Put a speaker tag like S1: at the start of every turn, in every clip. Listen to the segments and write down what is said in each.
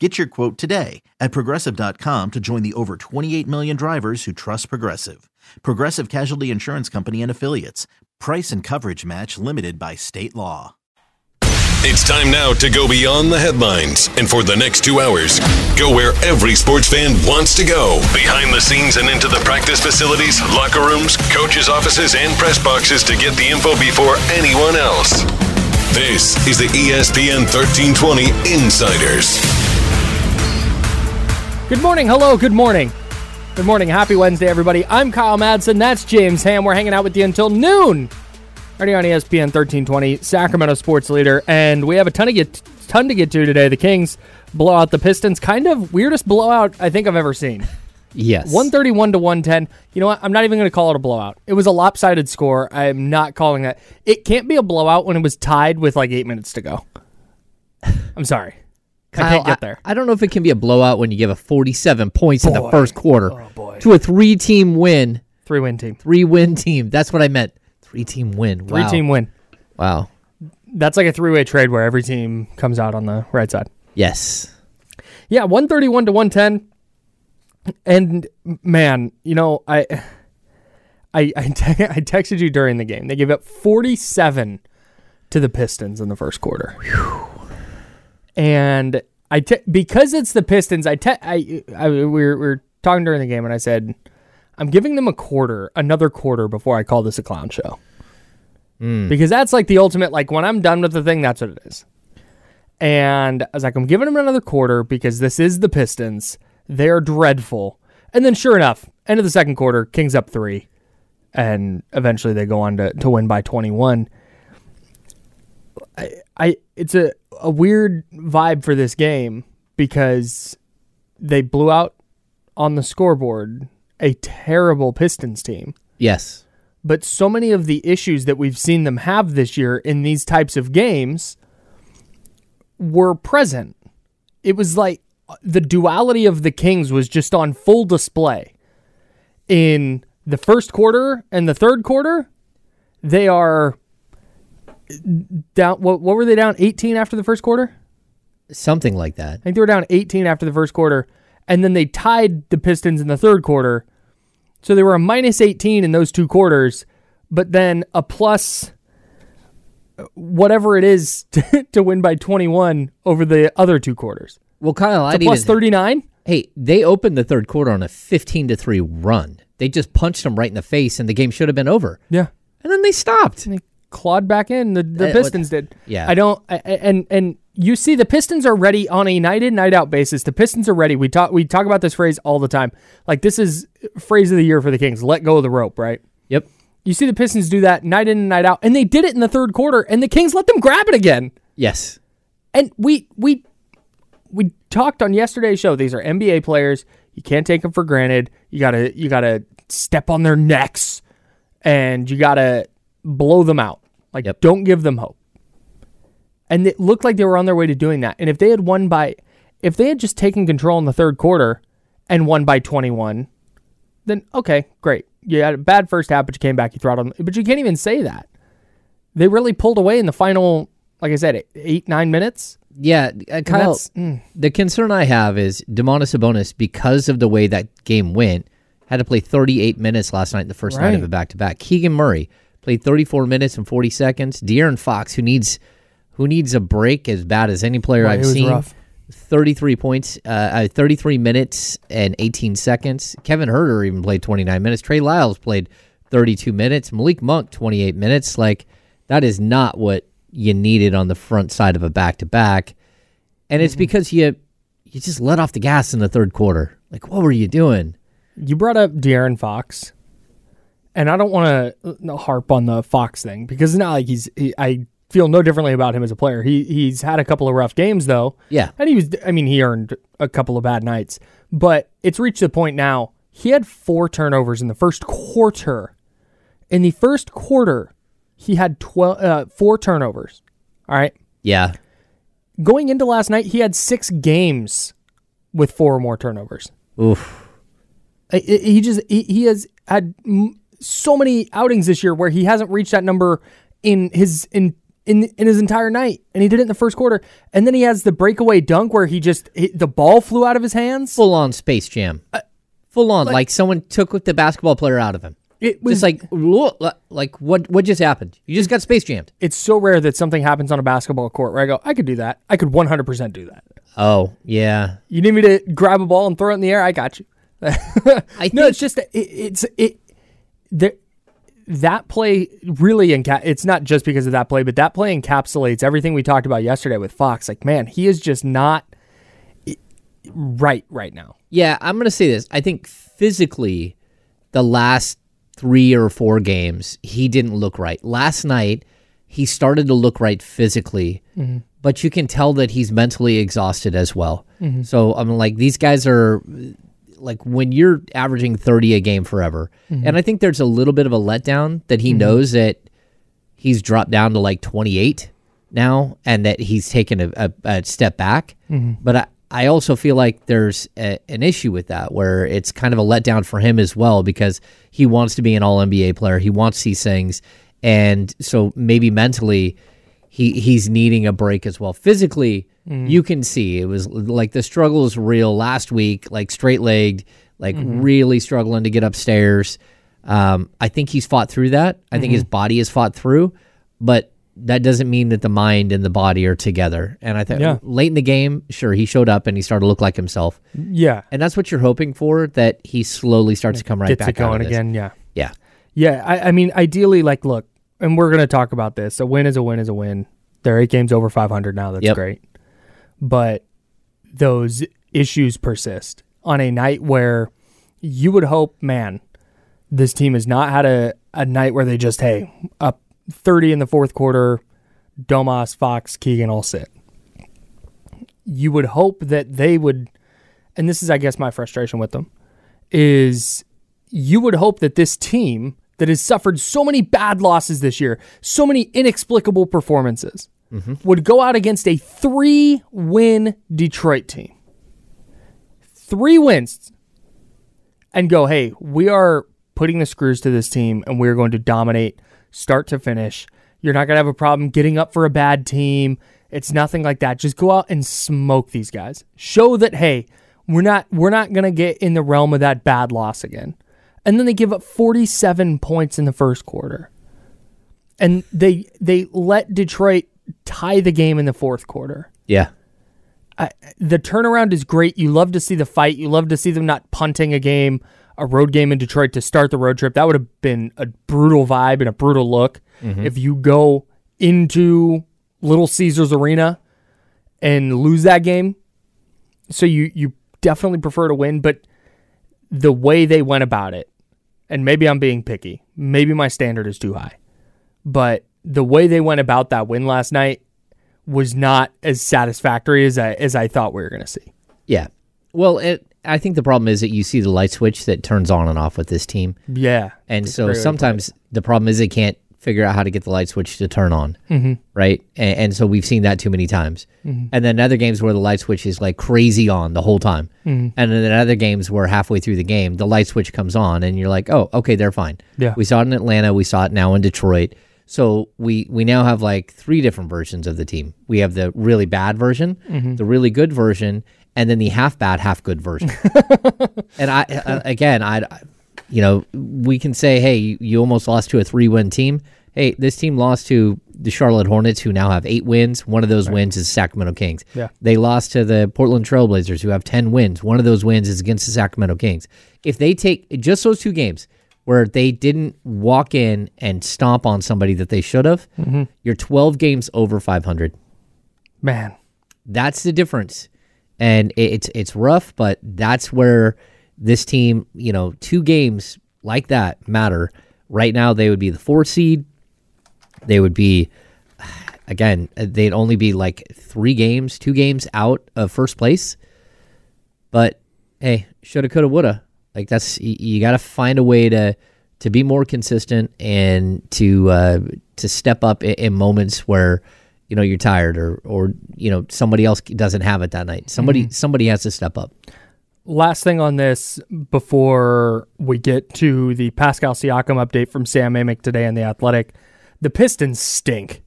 S1: Get your quote today at progressive.com to join the over 28 million drivers who trust Progressive. Progressive Casualty Insurance Company and Affiliates. Price and coverage match limited by state law.
S2: It's time now to go beyond the headlines and for the next two hours, go where every sports fan wants to go behind the scenes and into the practice facilities, locker rooms, coaches' offices, and press boxes to get the info before anyone else. This is the ESPN 1320 Insiders.
S3: Good morning. Hello. Good morning. Good morning. Happy Wednesday, everybody. I'm Kyle Madsen. That's James Ham. We're hanging out with you until noon. Already on ESPN 1320, Sacramento sports leader, and we have a ton to get ton to get to today. The Kings blow out the Pistons. Kind of weirdest blowout I think I've ever seen.
S4: Yes.
S3: 131 to 110. You know what? I'm not even going to call it a blowout. It was a lopsided score. I'm not calling that. It can't be a blowout when it was tied with like eight minutes to go. I'm sorry. I can't get there.
S4: I, don't know if it can be a blowout when you give a 47 points in the first quarter oh, to a three team win,
S3: Three win team.
S4: three win team. That's what I meant. Three team win.
S3: Three
S4: Wow.
S3: team win.
S4: Wow.
S3: That's like a three way trade where every team comes out on the right side.
S4: Yes.
S3: Yeah, 131 to 110. And man, you know, I I I, te- I texted you during the game. They gave up 47 to the Pistons in the first quarter. And I because it's the Pistons, I te- I, I we were, we were talking during the game and I said I'm giving them a quarter, another quarter before I call this a clown show. Hmm. Because that's like the ultimate like when I'm done with the thing, that's what it is. And I was like, I'm giving them another quarter because this is the Pistons. They're dreadful. And then, sure enough, end of the second quarter, Kings up three. And eventually they go on to, to win by 21. I, I It's a, a weird vibe for this game because they blew out on the scoreboard a terrible Pistons team
S4: Yes.
S3: but so many of the issues that we've seen them have this year in these types of games were present. It was like the duality of the Kings was just on full display. In the first quarter and the third quarter, they are down what, what were they down 18 after the first quarter?
S4: Something like that.
S3: I think they were down 18 after the first quarter, and then they tied the Pistons in the third quarter. So they were a minus 18 in those two quarters, but then a plus uh, whatever it is to, to win by 21 over the other two quarters.
S4: Well, Kyle, I
S3: A plus
S4: even,
S3: 39?
S4: Hey, they opened the third quarter on a 15 to 3 run. They just punched them right in the face and the game should have been over.
S3: Yeah.
S4: And then they stopped.
S3: They clawed back in. The, the
S4: Uh,
S3: Pistons did.
S4: yeah.
S3: I don't. I, I- and and you see, the Pistons are ready on a night in night out basis. The Pistons are ready. We talk we talk about this phrase all the time. Like this is phrase of the year for the Kings. Let go of the rope. Right.
S4: Yep.
S3: You see the Pistons do that night in and night out, and they did it in the third quarter, and the Kings let them grab it again.
S4: Yes.
S3: And we we we talked on yesterday's show. These are NBA players. You can't take them for granted. You gotta you gotta step on their necks, and you gotta blow them out. Like
S4: Yep.
S3: don't give them hope. And it looked like they were on their way to doing that. And if they had won by, if they had just taken control in the third quarter and won by 21, then okay, great. You had a bad first half, but you came back, you throttled them. But you can't even say that. They really pulled away in the final, like I said, eight, nine minutes.
S4: Yeah, uh, Kyle.
S3: mm.
S4: The concern I have is Domantas Sabonis, because of the way that game went, had to play 38 minutes last night in the first night of a back to back. Keegan Murray played 34 minutes and 40 seconds. De'Aaron Fox, who needs who needs a break as bad as any player
S3: Right,
S4: I've seen,
S3: rough.
S4: 33 points, uh, uh, 33 minutes and 18 seconds. Kevin Huerter even played 29 minutes. Trey Lyles played 32 minutes. Malik Monk 28 minutes. Like that is not what you needed on the front side of a back to back, and it's because you you just let off the gas in the third quarter. Like what were you doing?
S3: You brought up De'Aaron Fox, and I don't want to harp on the Fox thing because it's not like he's. He, I feel no differently about him as a player. He he's had a couple of rough games though.
S4: Yeah.
S3: and he was. I mean, he earned a couple of bad nights, but it's reached the point now. He had four turnovers in the first quarter. In the first quarter, he had twelve uh, four turnovers. All right.
S4: Yeah,
S3: Going into last night, he had six games with four or more turnovers.
S4: oof.
S3: He just he, he has had m- so many outings this year where he hasn't reached that number in his in in in his entire night, and he did it in the first quarter. And then he has the breakaway dunk where he just he, the ball flew out of his hands.
S4: Full on Space Jam. Uh, Full on, like, someone took the basketball player out of him.
S3: It was
S4: Just like, like what what just happened? You just got Space Jammed.
S3: it's so rare that something happens on a basketball court where I go, I could do that. I could 100% do that.
S4: Oh yeah,
S3: You need me to grab a ball and throw it in the air? I got you.
S4: I
S3: No,
S4: think
S3: it's just it, it's it. The, that play really enca- It's not just because of that play, but that play encapsulates everything we talked about yesterday with Fox. Like, man, he is just not right right now.
S4: Yeah, I'm going to say this. I think physically, the last three or four games, he didn't look right. Last night, he started to look right physically, mm-hmm. but you can tell that he's mentally exhausted as well. Mm-hmm. So I'm like, these guys are like when you're averaging 30 a game forever, mm-hmm. and I think there's a little bit of a letdown that he mm-hmm. knows that he's dropped down to like 28 now and that he's taken a, a, a step back. Mm-hmm. But I, I also feel like there's a, an issue with that where it's kind of a letdown for him as well because he wants to be an all NBA player. He wants these things. And so maybe mentally he he's needing a break as well. Physically, Mm. you can see it was like the struggle is real last week, like straight legged, like mm-hmm. really struggling to get upstairs. Um, I think he's fought through that. I think mm-hmm. his body has fought through, but that doesn't mean that the mind and the body are together. And I think
S3: Yeah.
S4: late in the game, sure, he showed up and he started to look like himself.
S3: Yeah,
S4: And that's what you're hoping for, that he slowly starts to come right
S3: gets
S4: back
S3: it going
S4: out of this.
S3: again. Yeah,
S4: Yeah.
S3: yeah. I, I mean, ideally, like, look, and we're gonna talk about this. A win is a win is a win. They're eight games over 500 now. That's
S4: Yep.
S3: great, but those issues persist on a night where you would hope, man, this team has not had a, a night where they just, hey, up 30 in the fourth quarter, Domas, Fox, Keegan all sit. You would hope that they would, and this is, I guess, my frustration with them, is you would hope that this team that has suffered so many bad losses this year, so many inexplicable performances, Mm-hmm. would go out against a three win Detroit team. Three wins and go, hey, we are putting the screws to this team and we're going to dominate start to finish. You're not going to have a problem getting up for a bad team. It's nothing like that. Just go out and smoke these guys. Show that hey, we're not we're not going to get in the realm of that bad loss again. And then they give up 47 points in the first quarter. And they they let Detroit tie the game in the fourth quarter
S4: Yeah.
S3: the turnaround is great. You love to see the fight. You love to see them not punting a game, a road game in Detroit to start the road trip. That would have been a brutal vibe and a brutal look mm-hmm. if you go into Little Caesars Arena and lose that game. So you you definitely prefer to win, but the way they went about it, and maybe I'm being picky. Maybe my standard is too high. But the way they went about that win last night was not as satisfactory as I as I thought we were going to see.
S4: Yeah. Well, it, I think the problem is that you see the light switch that turns on and off with this team.
S3: Yeah,
S4: And so
S3: great way to put
S4: sometimes the problem is they can't figure out how to get the light switch to turn on, mm-hmm. right? And, and so we've seen that too many times.
S3: Mm-hmm.
S4: And then other games where the light switch is like crazy on the whole time,
S3: Mm-hmm.
S4: and then other games where halfway through the game the light switch comes on, and you're like, oh, okay, they're fine.
S3: Yeah.
S4: we saw it in Atlanta, we saw it now in Detroit. So we we now have like three different versions of the team. We have the really bad version,
S3: Mm-hmm.
S4: the really good version, and then the half bad, half good version. and I uh, again, I, you know, we can say, hey, you, almost lost to a three win team. hey, this team lost to the Charlotte Hornets, who now have eight wins. One of those wins is Sacramento Kings.
S3: Yeah.
S4: They lost to the Portland Trailblazers, who have 10 wins. One of those wins is against the Sacramento Kings. If they take just those two games where they didn't walk in and stomp on somebody that they should have, mm-hmm. you're 12 games over 500.
S3: Man,
S4: That's the difference. And it's it's rough, but that's where this team, you know, two games like that matter. Right now they would be the four seed. They would be again, they'd only be like three games, two games out of first place. But hey, shoulda, coulda, woulda. Like that's you, you got to find a way to to be more consistent and to uh, to step up in, in moments where you know you're tired or or you know somebody else doesn't have it that night. Somebody somebody has to step up.
S3: last thing on this before we get to the Pascal Siakam update from Sam Amick today in the Athletic. The Pistons stink.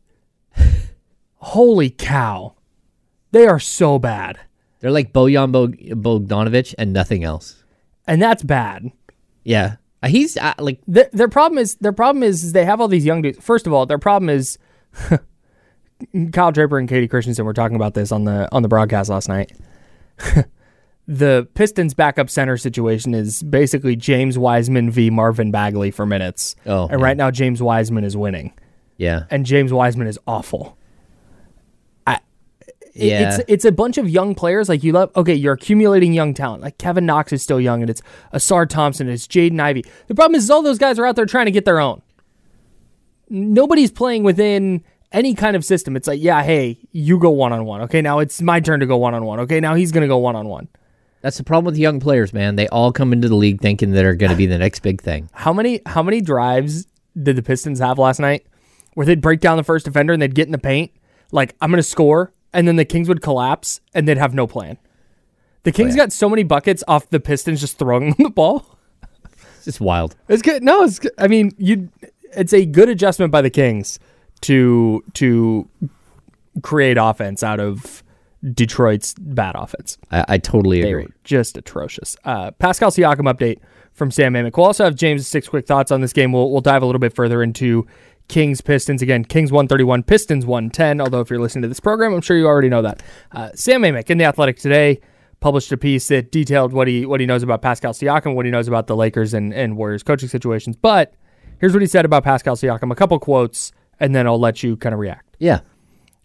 S3: Holy cow. They are so bad.
S4: They're like Bojan Bog- Bogdanovic and nothing else.
S3: And that's bad.
S4: Yeah, Uh, he's uh, like
S3: Their, their problem is their problem is, is they have all these young dudes. First of all, their problem is Kyle Draper and Katie Christensen were talking about this on the on the broadcast last night. the Pistons backup center situation is basically James Wiseman v Marvin Bagley for minutes.
S4: Oh,
S3: and
S4: yeah.
S3: right now James Wiseman is winning,
S4: yeah
S3: and James Wiseman is awful.
S4: Yeah.
S3: it's it's a bunch of young players. Like you love, okay, you're accumulating young talent. Like Kevin Knox is still young, and it's Ausar Thompson, it's Jaden Ivey. The problem is, is all those guys are out there trying to get their own. Nobody's playing within any kind of system. It's like, yeah, hey, you go one on one. Okay, now it's my turn to go one on one. Okay, now he's gonna go one on one.
S4: that's the problem with young players, man. They all come into the league thinking that they're going to be the next big thing.
S3: How many how many drives did the Pistons have last night where they'd break down the first defender and they'd get in the paint, like I'm gonna score, and then the Kings would collapse and they'd have no plan. The Kings got so many buckets off the Pistons just throwing them the ball.
S4: It's just wild.
S3: It's good. No, it's good. I mean, you it's a good adjustment by the Kings to to create offense out of Detroit's bad offense.
S4: I, I totally
S3: They
S4: agree.
S3: just atrocious. Uh, Pascal Siakam update from Sam Amick. We'll also have James' six quick thoughts on this game. We'll, we'll dive a little bit further into Kings Pistons. Again, Kings 131, Pistons 110. Although, if you're listening to this program, I'm sure you already know that. Uh, Sam Amick in The Athletic today published a piece that detailed what he what he knows about Pascal Siakam, what he knows about the Lakers and, and Warriors coaching situations. But here's what he said about Pascal Siakam a couple quotes, and then I'll let you kind of react.
S4: Yeah.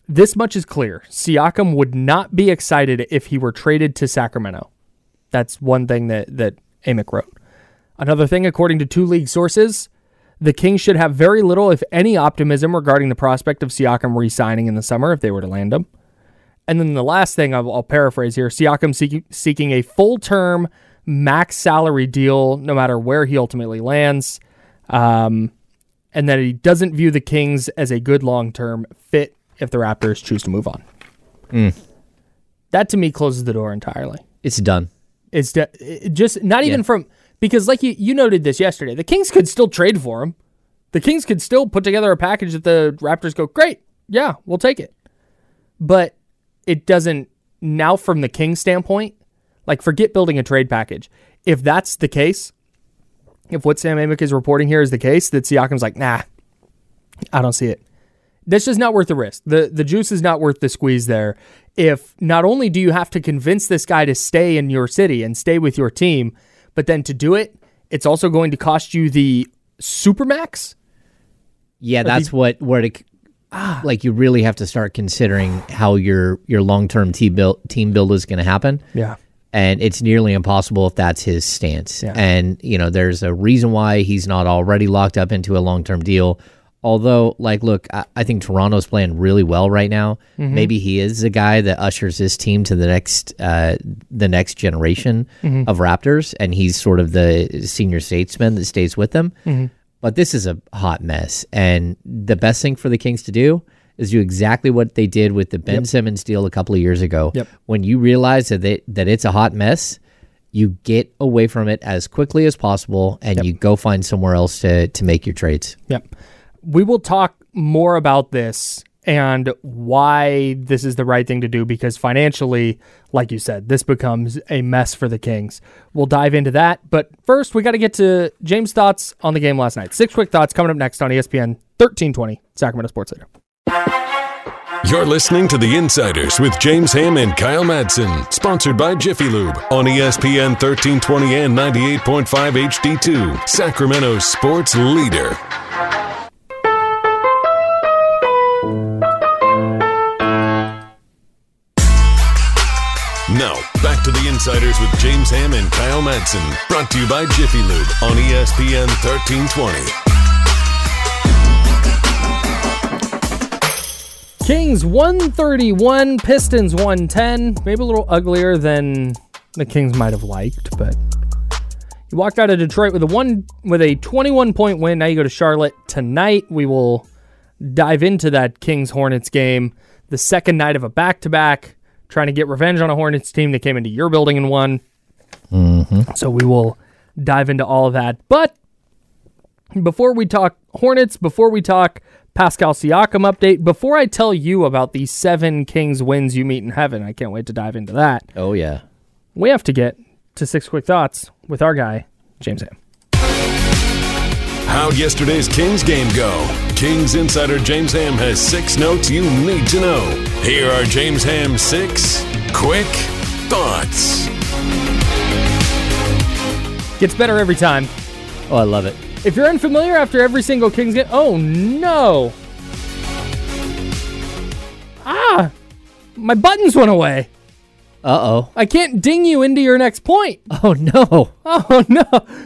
S3: This much is clear. Siakam would not be excited if he were traded to Sacramento. That's one thing that, that Amick wrote. Another thing, according to two league sources, the Kings should have very little, if any, optimism regarding the prospect of Siakam re signing in the summer if they were to land him. And then the last thing I'll, I'll paraphrase here Siakam seeking, seeking a full term max salary deal no matter where he ultimately lands. Um, and that he doesn't view the Kings as a good long term fit if the Raptors choose to move on. That to me closes the door entirely.
S4: It's done.
S3: It's de- it just not even
S4: Yeah.
S3: from because like you you noted this yesterday. The Kings could still trade for him. The Kings could still put together a package that the Raptors go, "Great. Yeah, we'll take it." But it doesn't now from the Kings standpoint, like forget building a trade package. If that's the case, if what Sam Amick is reporting here is the case, that Siakam's like, "Nah, I don't see it." That's just not worth the risk. The the juice is not worth the squeeze there. If not only do you have to convince this guy to stay in your city and stay with your team, but then to do it, it's also going to cost you the supermax.
S4: Yeah, that's what where to ah. like you really have to start considering how your your long term team build team build is going to happen.
S3: Yeah.
S4: and it's nearly impossible if that's his stance.
S3: Yeah.
S4: And you know, there's a reason why he's not already locked up into a long term deal. Although, like, look, I, I think Toronto's playing really well right now.
S3: Mm-hmm.
S4: Maybe he is the guy that ushers his team to the next uh, the next generation
S3: Mm-hmm.
S4: of Raptors, and he's sort of the senior statesman that stays with them.
S3: Mm-hmm.
S4: But this is a hot mess, and the best thing for the Kings to do is do exactly what they did with the Ben Simmons deal a couple of years ago.
S3: Yep.
S4: When you realize that they, that it's a hot mess, you get away from it as quickly as possible, and you go find somewhere else to to make your trades.
S3: Yep. We will talk more about this and why this is the right thing to do because financially, like you said, this becomes a mess for the Kings. We'll dive into that. But first, we got to get to James' thoughts on the game last night. Six quick thoughts coming up next on ESPN 1320 Sacramento Sports Leader.
S2: You're listening to The Insiders with James Ham and Kyle Madsen, sponsored by Jiffy Lube on ESPN 1320 and 98.5 HD2, Sacramento sports leader. Insiders with James Ham and Kyle Madsen, brought to you by Jiffy Lube on ESPN 1320.
S3: Kings 131, Pistons 110. Maybe a little uglier than the Kings might have liked, but you walked out of Detroit with a one with a 21 point win. Now you go to Charlotte tonight. We will dive into that Kings Hornets game, the second night of a back to back, trying to get revenge on a Hornets team that came into your building and won. Mm-hmm. So we will dive into all of that. But before we talk Hornets, before we talk Pascal Siakam update, before I tell you about the seven Kings wins you meet in heaven, I can't wait to dive into that.
S4: Oh yeah.
S3: We have to get to six quick thoughts with our guy, James Ham.
S2: How'd yesterday's Kings game go? Kings insider James Ham has six notes you need to know. Here are James Ham's six quick thoughts.
S3: Gets better every time.
S4: Oh, I love it.
S3: If you're unfamiliar after every single Kings game, oh no. Ah, my buttons went away.
S4: Uh oh.
S3: I can't ding you into your next point.
S4: Oh no.
S3: Oh no!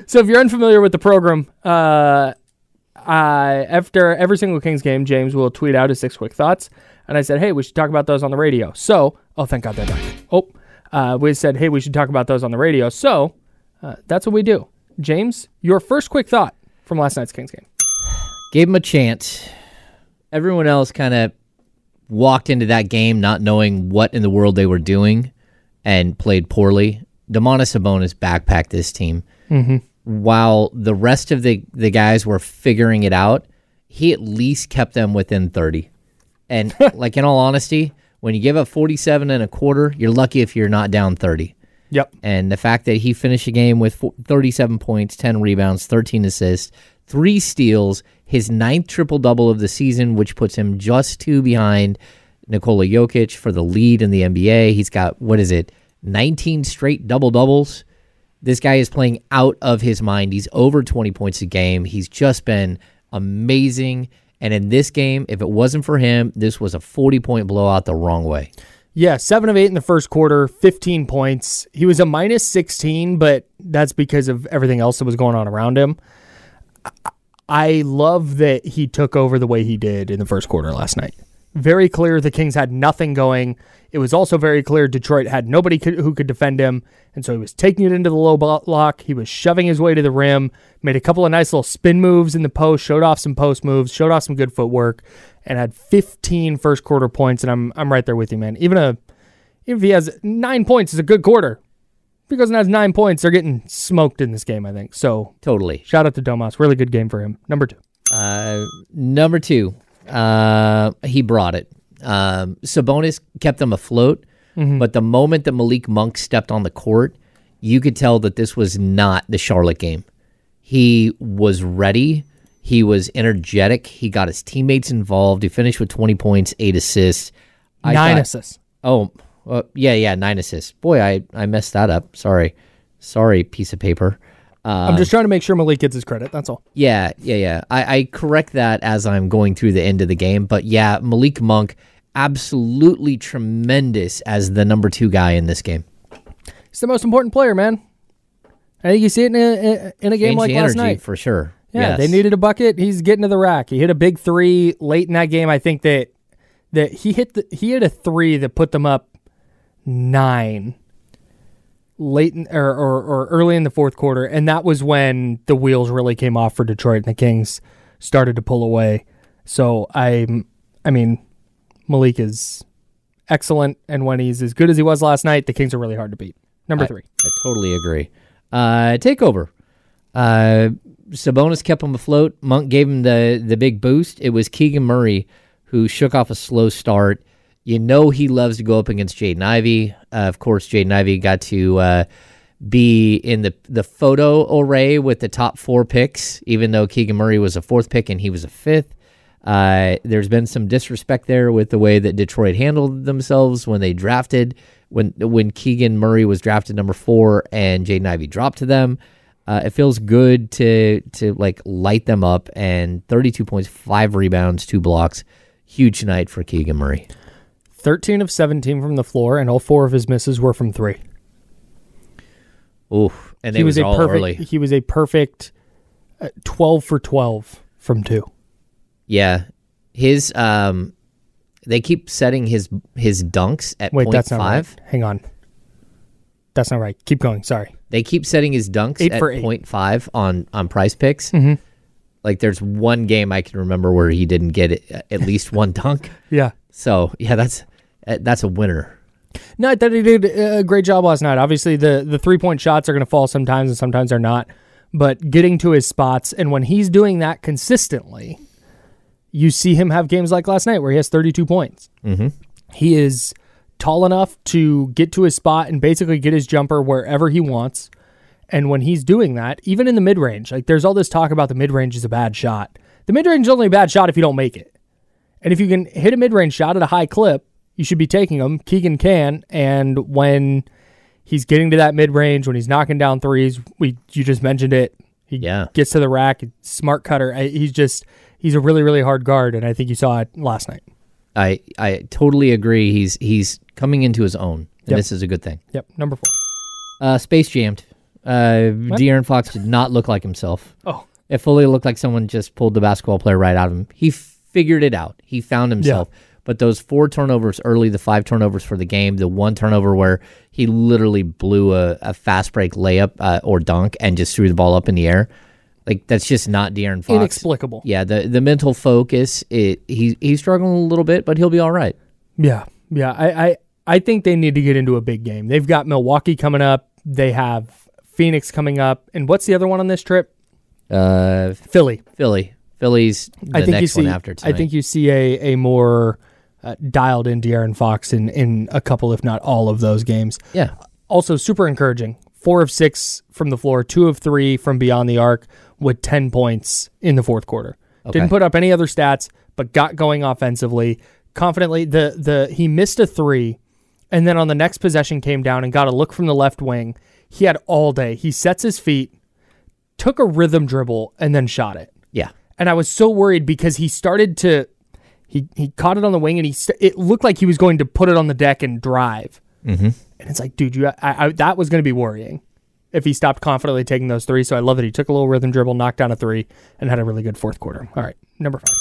S3: So if you're unfamiliar with the program, uh, uh, after every single Kings game, James will tweet out his six quick thoughts, and I said, "Hey, we should talk about those on the radio." So, oh, thank God they're back. Oh, uh, we said, "Hey, we should talk about those on the radio." So, uh, that's what we do. James, your first quick thought from last night's Kings game.
S4: Gave him a chance. Everyone else kind of walked into that game not knowing what in the world they were doing and played poorly. Domantas Sabonis backpacked this team. While the rest of the, the guys were figuring it out, he at least kept them within 30. And like in all honesty, when you give up 47 and a quarter, you're lucky if you're not down 30.
S3: Yep.
S4: And the fact that he finished the game with 37 points, 10 rebounds, 13 assists, three steals, his ninth triple double of the season, which puts him just two behind Nikola Jokic for the lead in the NBA. He's got, what is it, 19 straight double doubles. This guy is playing out of his mind. He's over 20 points a game. He's just been amazing. And in this game, if it wasn't for him, this was a 40 point blowout the wrong way.
S3: Yeah, seven of eight in the first quarter, 15 points. He was a minus 16, but that's because of everything else that was going on around him. I- love that he took over the way he did in the first quarter last night. Very clear the Kings had nothing going. It was also very clear Detroit had nobody could, who could defend him, and so he was taking it into the low block. He was shoving his way to the rim, made a couple of nice little spin moves in the post, showed off some post moves, showed off some good footwork, and had 15 first quarter points. And I'm I'm right there with you, man. Even a even if he has nine points, is a good quarter. If he goes and has nine points, they're getting smoked in this game. I think so.
S4: Totally.
S3: Shout out to Domas. Really good game for him. Number two.
S4: Uh, number two, uh, he brought it. Um, Sabonis kept them afloat, but the moment that Malik Monk stepped on the court, you could tell that this was not the Charlotte game. He was ready. He was energetic. He got his teammates involved. He finished with 20 points, eight assists. I
S3: nine
S4: thought-
S3: assists.
S4: Oh, uh, yeah, yeah, nine assists. Boy, I, I messed that up. Sorry. Sorry, piece of paper. Uh,
S3: I'm just trying to make sure Malik gets his credit. That's all.
S4: yeah, yeah, yeah. I, I correct that as I'm going through the end of the game. But yeah, Malik Monk, absolutely tremendous as the number two guy in this game.
S3: He's the most important player, man. I think you see it in a, in a game
S4: Changed
S3: like
S4: the
S3: last
S4: energy
S3: night.
S4: for sure.
S3: Yeah,
S4: Yes.
S3: they needed a bucket. He's getting to the rack. He hit a big three late in that game. I think that that he hit the he hit a three that put them up nine late in, or, or or early in the fourth quarter, and that was when the wheels really came off for Detroit and the Kings started to pull away. So I I mean Malik is excellent, and when he's as good as he was last night, the Kings are really hard to beat. Number
S4: I-
S3: three.
S4: I totally agree. Uh, takeover. Uh, Sabonis kept him afloat. Monk gave him the the big boost. It was Keegan Murray who shook off a slow start. You know he loves to go up against Jaden Ivey. Uh, of course, Jaden Ivey got to uh, be in the the photo array with the top four picks, even though Keegan Murray was a fourth pick and he was a fifth. Uh, there's been some disrespect there with the way that Detroit handled themselves when they drafted when when Keegan Murray was drafted number four and Jaden Ivey dropped to them. Uh, it feels good to to like light them up and 32 points, five rebounds, two blocks. Huge night for Keegan Murray.
S3: 13 of 17 from the floor, and all four of his misses were from three.
S4: Ooh, and they
S3: he was,
S4: was,
S3: a
S4: all
S3: perfect.
S4: early.
S3: He was a perfect uh, 12 for 12 from two.
S4: Yeah, his um, they keep setting his his dunks at
S3: Wait,
S4: point
S3: that's not
S4: five.
S3: right. Hang on. That's not right. Keep going. Sorry.
S4: They keep setting his dunks
S3: Eight
S4: at
S3: for eight.
S4: point five on on PrizePicks.
S3: Mhm.
S4: Like there's one game I can remember where he didn't get it, at least one dunk.
S3: Yeah.
S4: So yeah, that's uh, that's a winner.
S3: No, I thought he did a great job last night. Obviously, the the three point shots are going to fall sometimes, and sometimes they're not. But getting to his spots, and when he's doing that consistently, you see him have games like last night where he has 32 points. Mm-hmm. He is tall enough to get to his spot and basically get his jumper wherever he wants. And when he's doing that, even in the mid range, like there's all this talk about the mid range is a bad shot. The mid range is only a bad shot if you don't make it. And if you can hit a mid range shot at a high clip, you should be taking them. Keegan can. And when he's getting to that mid range, when he's knocking down threes, we you just mentioned it. He
S4: Yeah.
S3: gets to the rack, smart cutter. He's just he's a really really hard guard, and I think you saw it last night.
S4: I I totally agree. He's he's coming into his own, and
S3: Yep.
S4: this is a good thing.
S3: Yep, number four.
S4: Uh, Space jammed. Uh, De'Aaron Fox did not look like himself.
S3: Oh,
S4: It fully looked like someone just pulled the basketball player right out of him. He figured it out. He found himself. But those four turnovers early, the five turnovers for the game, the one turnover where he literally blew a, a fast break layup uh, or dunk and just threw the ball up in the air. Like that's just not De'Aaron Fox.
S3: inexplicable.
S4: Yeah, the the mental focus. It he he's struggling a little bit, but he'll be all right.
S3: Yeah, yeah. I, I I think they need to get into a big game. They've got Milwaukee coming up. They have Phoenix coming up, and what's the other one on this trip?
S4: Uh,
S3: Philly.
S4: Philly, Philly's the
S3: I think you see.
S4: one after
S3: I think you see a a more uh, dialed in De'Aaron Fox in in a couple, if not all, of those games.
S4: yeah,
S3: Also, super encouraging. Four of six from the floor, two of three from beyond the arc, with ten points in the fourth quarter. Didn't put up any other stats, but got going offensively confidently. The the he missed a three, and then on the next possession came down and got a look from the left wing. He had all day. He sets his feet, took a rhythm dribble, and then shot it
S4: yeah.
S3: and I was so worried because he started to he he caught it on the wing and he st- it looked like he was going to put it on the deck and drive. Mm-hmm. And it's like, dude, you I, I, that was going to be worrying if he stopped confidently taking those three. So I love that he took a little rhythm dribble, knocked down a three, and had a really good fourth quarter. All right, number five.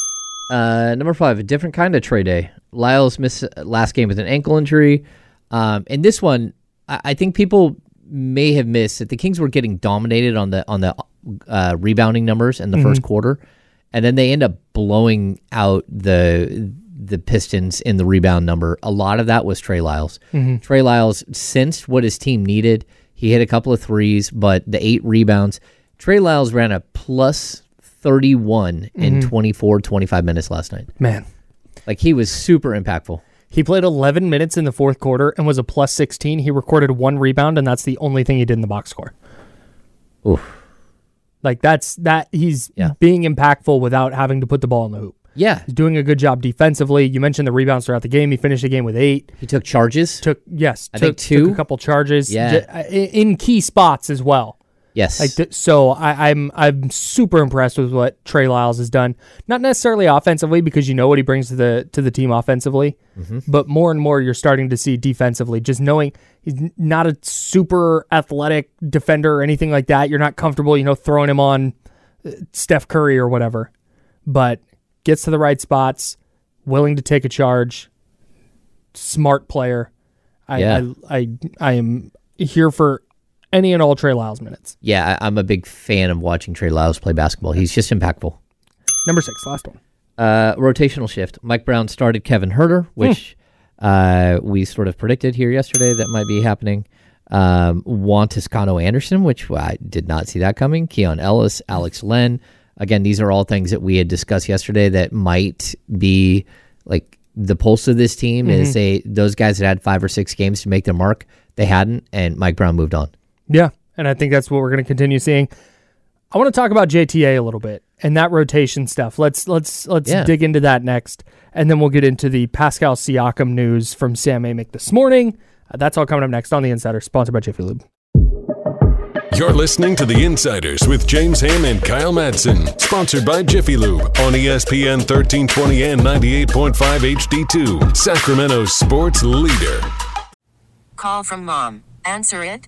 S4: Uh, number five, a different kind of trade day. Lyles missed uh, last game with an ankle injury. Um, and this one, I, I think people may have missed that the Kings were getting dominated on the on the uh, rebounding numbers in the first quarter, and then they end up blowing out the the Pistons in the rebound number. A lot of that was Trey Lyles. Mm-hmm. Trey Lyles sensed what his team needed. He hit a couple of threes, but the eight rebounds. Trey Lyles ran a plus 31 in mm-hmm. 24, 25 minutes last night.
S3: Man,
S4: Like he was super impactful.
S3: he played 11 minutes in the fourth quarter and was a plus 16. He recorded one rebound, and that's the only thing he did in the box score.
S4: Oof.
S3: Like that's that he's
S4: Yeah.
S3: being impactful without having to put the ball in the hoop.
S4: Yeah.
S3: He's doing a good job defensively. You mentioned the rebounds throughout the game. He finished the game with eight.
S4: He took charges.
S3: Took yes,
S4: I
S3: took,
S4: think two.
S3: took a couple charges.
S4: Yeah.
S3: Uh, in key spots as well.
S4: Yes.
S3: Like th- so, I, I'm I'm super impressed with what Trey Lyles has done. Not necessarily offensively because you know what he brings to the to the team offensively,
S4: Mm-hmm.
S3: but more and more you're starting to see defensively. Just knowing he's not a super athletic defender or anything like that. You're not comfortable, you know, throwing him on uh, Steph Curry or whatever, but gets to the right spots, willing to take a charge, smart player. I
S4: Yeah.
S3: I, I I am here for any and all Trey Lyles minutes.
S4: yeah, I, I'm a big fan of watching Trey Lyles play basketball. He's just impactful.
S3: Number six, last one.
S4: Uh, rotational shift. Mike Brown started Kevin Huerter, which uh, we sort of predicted here yesterday that might be happening. Um, Juan Toscano Anderson, which I did not see that coming. Keon Ellis, Alex Len. Again, these are all things that we had discussed yesterday that might be like the pulse of this team is a those guys that had five or six games to make their mark. They hadn't, and Mike Brown moved on.
S3: Yeah, and I think that's what we're going to continue seeing. I want to talk about JTA a little bit. and that rotation stuff. Let's let's let's
S4: Yeah.
S3: dig into that next, and then we'll get into the Pascal Siakam news from Sam Amick this morning. Uh, that's all coming up next on the Insider, sponsored by Jiffy Lube.
S2: You're listening to The Insiders with James Ham and Kyle Madsen, sponsored by Jiffy Lube on ESPN 1320 and 98.5 HD2, Sacramento's sports leader.
S5: Call from mom. Answer it.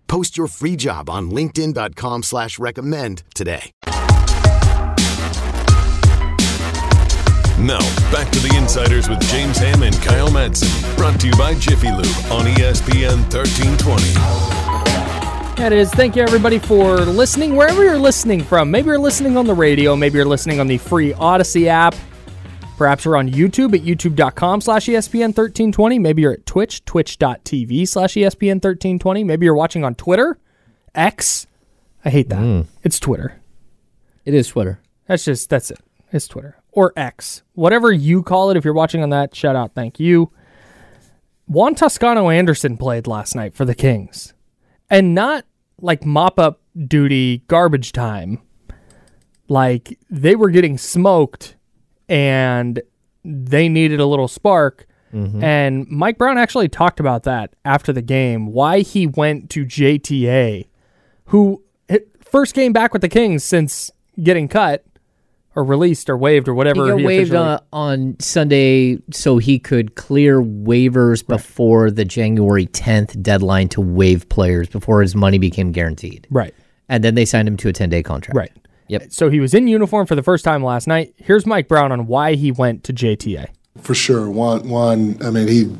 S6: Post your free job on linkedin.com slash recommend today.
S2: Now, back to The Insiders with James Ham and Kyle Madsen, brought to you by Jiffy Lube on ESPN 1320.
S3: That is. Thank you, everybody, for listening wherever you're listening from. Maybe you're listening on the radio. Maybe you're listening on the free Odyssey app. Perhaps you're on YouTube at youtube.com slash E ESPN 1320. Maybe you're at Twitch, twitch.tv slash E ESPN 1320. Maybe you're watching on Twitter, X. I hate that. Mm. It's Twitter.
S4: It is Twitter.
S3: That's just, that's it. It's Twitter. Or X. Whatever you call it, if you're watching on that, shout out. Thank you. Juan Toscano Anderson played last night for the Kings. And not like mop up duty garbage time. Like they were getting smoked and they needed a little spark. And Mike Brown actually talked about that after the game, why he went to JTA, who first came back with the Kings since getting cut or released or waived or whatever.
S4: He
S3: whatever.
S4: got
S3: he
S4: waived
S3: officially-
S4: uh, on Sunday so he could clear waivers before the January 10th deadline to waive players before his money became guaranteed.
S3: right.
S4: And then they signed him to a 10 day contract.
S3: Right.
S4: Yep.
S3: So he was in uniform for the first time last night. Here's Mike Brown on why he went to JTA.
S7: For sure. One, one. I mean, he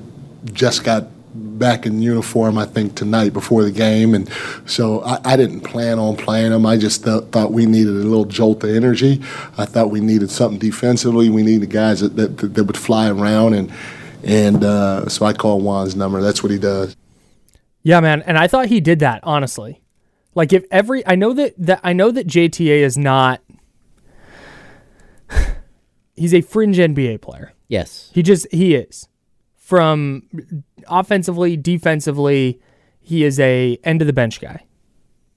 S7: just got back in uniform, I think, tonight before the game, and so I, I didn't plan on playing him. I just th- thought we needed a little jolt of energy. I thought we needed something defensively. We needed guys that that, that would fly around, and and uh, so I called Juan's number. That's what he does.
S3: Yeah, man, and I thought he did that honestly. Like if every I know that that I know that JTA is not he's a fringe NBA player.
S4: Yes.
S3: He just he is. From offensively, defensively, he is a end of the bench guy.